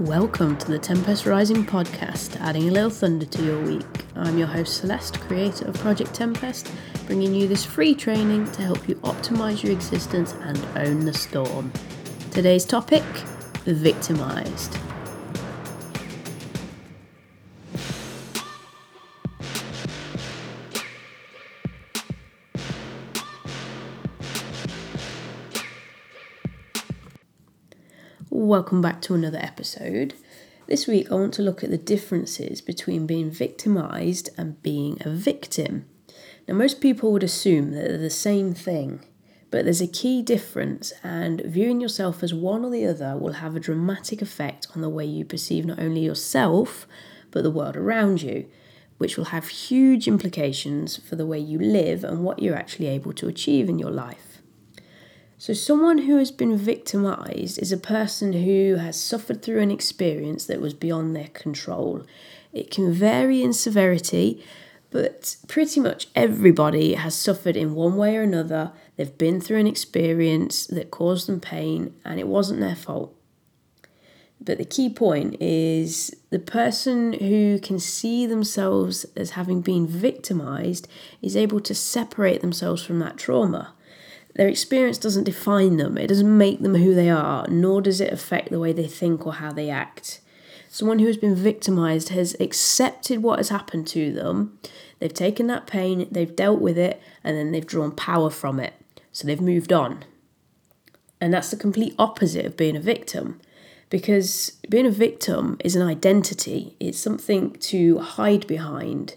Welcome to the Tempest Rising podcast, adding a little thunder to your week. I'm your host Celeste, creator of Project Tempest, bringing you this free training to help you optimize your existence and own the storm. Today's topic victimized. Welcome back to another episode. This week, I want to look at the differences between being victimized and being a victim. Now, most people would assume that they're the same thing, but there's a key difference, and viewing yourself as one or the other will have a dramatic effect on the way you perceive not only yourself, but the world around you, which will have huge implications for the way you live and what you're actually able to achieve in your life. So, someone who has been victimized is a person who has suffered through an experience that was beyond their control. It can vary in severity, but pretty much everybody has suffered in one way or another. They've been through an experience that caused them pain, and it wasn't their fault. But the key point is the person who can see themselves as having been victimized is able to separate themselves from that trauma. Their experience doesn't define them, it doesn't make them who they are, nor does it affect the way they think or how they act. Someone who has been victimized has accepted what has happened to them, they've taken that pain, they've dealt with it, and then they've drawn power from it. So they've moved on. And that's the complete opposite of being a victim. Because being a victim is an identity, it's something to hide behind.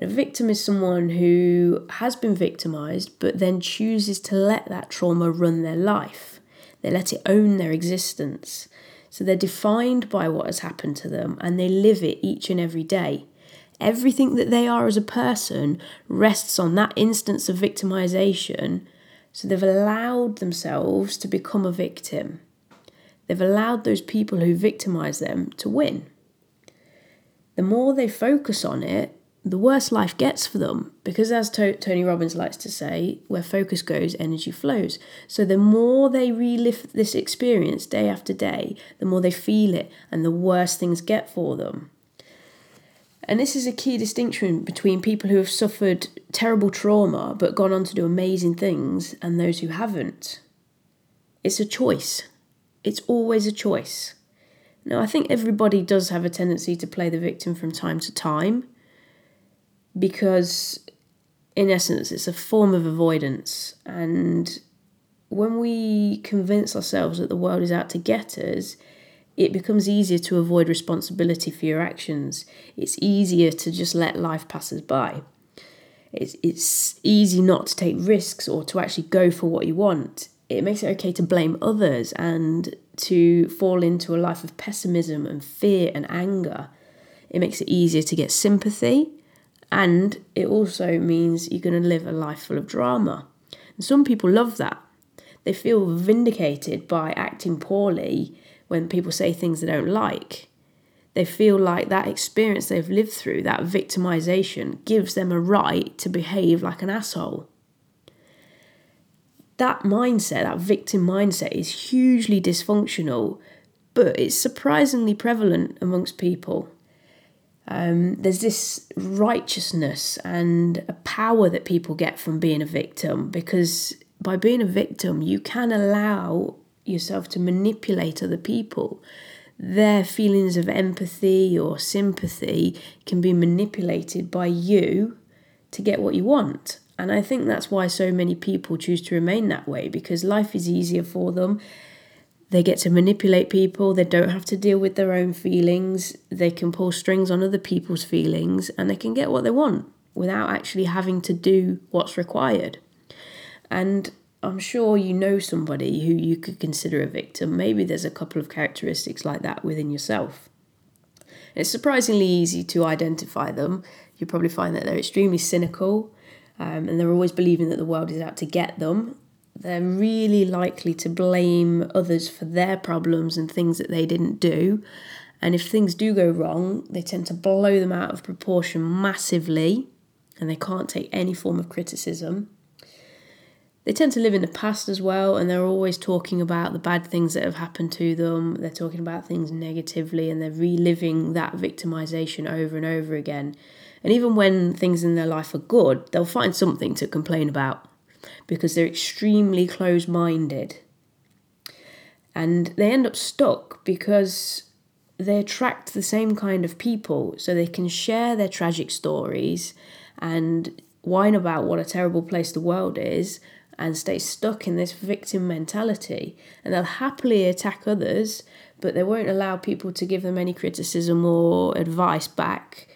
A victim is someone who has been victimized but then chooses to let that trauma run their life. They let it own their existence. So they're defined by what has happened to them and they live it each and every day. Everything that they are as a person rests on that instance of victimization. So they've allowed themselves to become a victim. They've allowed those people who victimize them to win. The more they focus on it, the worse life gets for them because as to- tony robbins likes to say where focus goes energy flows. So the more they relive this experience day after day the more they feel it and the worse things get for them. And this is a key distinction between people who have suffered terrible trauma but gone on to do amazing things and those who haven't. It's a choice. It's always a choice. Now i think everybody does have a tendency to play the victim from time to time because in essence it's a form of avoidance. And when we convince ourselves that the world is out to get us it becomes easier to avoid responsibility for your actions. It's easier to just let life pass us by. It's, it's easy not to take risks or to actually go for what you want. It makes it okay to blame others and to fall into a life of pessimism and fear and anger. It makes it easier to get sympathy and it also means you're going to live a life full of drama. And some people love that. They feel vindicated by acting poorly when people say things they don't like. They feel like that experience they've lived through, that victimization, gives them a right to behave like an asshole. That mindset, that victim mindset, is hugely dysfunctional, but it's surprisingly prevalent amongst people. Um, there's this righteousness and a power that people get from being a victim because by being a victim, you can allow yourself to manipulate other people. Their feelings of empathy or sympathy can be manipulated by you to get what you want. And I think that's why so many people choose to remain that way because life is easier for them. They get to manipulate people. They don't have to deal with their own feelings. They can pull strings on other people's feelings and they can get what they want without actually having to do what's required. And I'm sure you know somebody who you could consider a victim. Maybe there's a couple of characteristics like that within yourself. It's surprisingly easy to identify them. You probably find that they're extremely cynical um, and they're always believing that the world is out to get them they're really likely to blame others for their problems and things that they didn't do. And if things do go wrong, they tend to blow them out of proportion massively and they can't take any form of criticism. they tend to live in the past as well, and they're always talking about the bad things that have happened to them. They're talking about things negatively, and they're reliving that victimization over and over again. And even when things in their life are good, they'll find something to complain about because they're extremely close minded. And they end up stuck because they attract the same kind of people so they can share their tragic stories and whine about what a terrible place the world is and stay stuck in this victim mentality. And they'll happily attack others, but they won't allow people to give them any criticism or advice back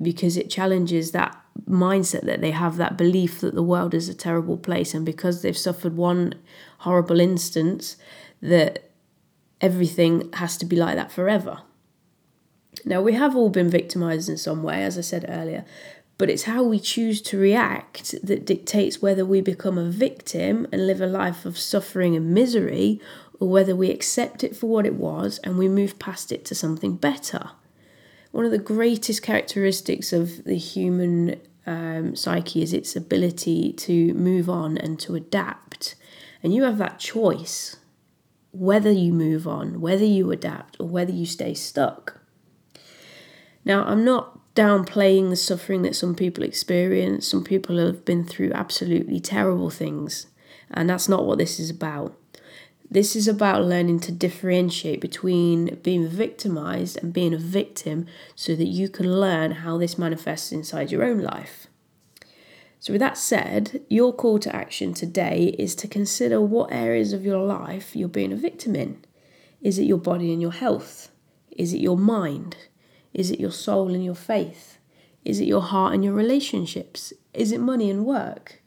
because it challenges that mindset that they have, that belief that the world is a terrible place. And because they've suffered one horrible instance, that everything has to be like that forever. Now, we have all been victimized in some way, as I said earlier, but it's how we choose to react that dictates whether we become a victim and live a life of suffering and misery, or whether we accept it for what it was and we move past it to something better. One of the greatest characteristics of the human um, psyche is its ability to move on and to adapt. And you have that choice whether you move on, whether you adapt, or whether you stay stuck. Now, I'm not downplaying the suffering that some people experience. Some people have been through absolutely terrible things, and that's not what this is about. This is about learning to differentiate between being victimized and being a victim so that you can learn how this manifests inside your own life. So, with that said, your call to action today is to consider what areas of your life you're being a victim in. Is it your body and your health? Is it your mind? Is it your soul and your faith? Is it your heart and your relationships? Is it money and work?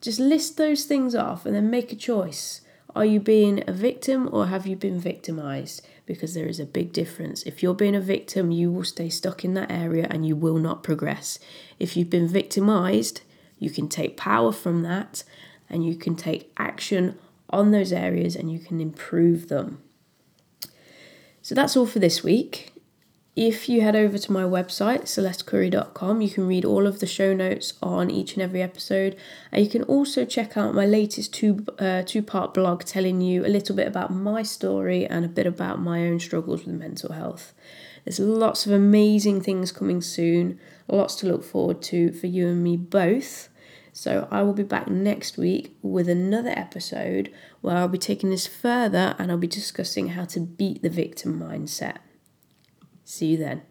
Just list those things off and then make a choice. Are you being a victim or have you been victimized? Because there is a big difference. If you're being a victim, you will stay stuck in that area and you will not progress. If you've been victimized, you can take power from that and you can take action on those areas and you can improve them. So that's all for this week. If you head over to my website, celestecurry.com, you can read all of the show notes on each and every episode. And you can also check out my latest two, uh, two part blog telling you a little bit about my story and a bit about my own struggles with mental health. There's lots of amazing things coming soon, lots to look forward to for you and me both. So I will be back next week with another episode where I'll be taking this further and I'll be discussing how to beat the victim mindset. See you then.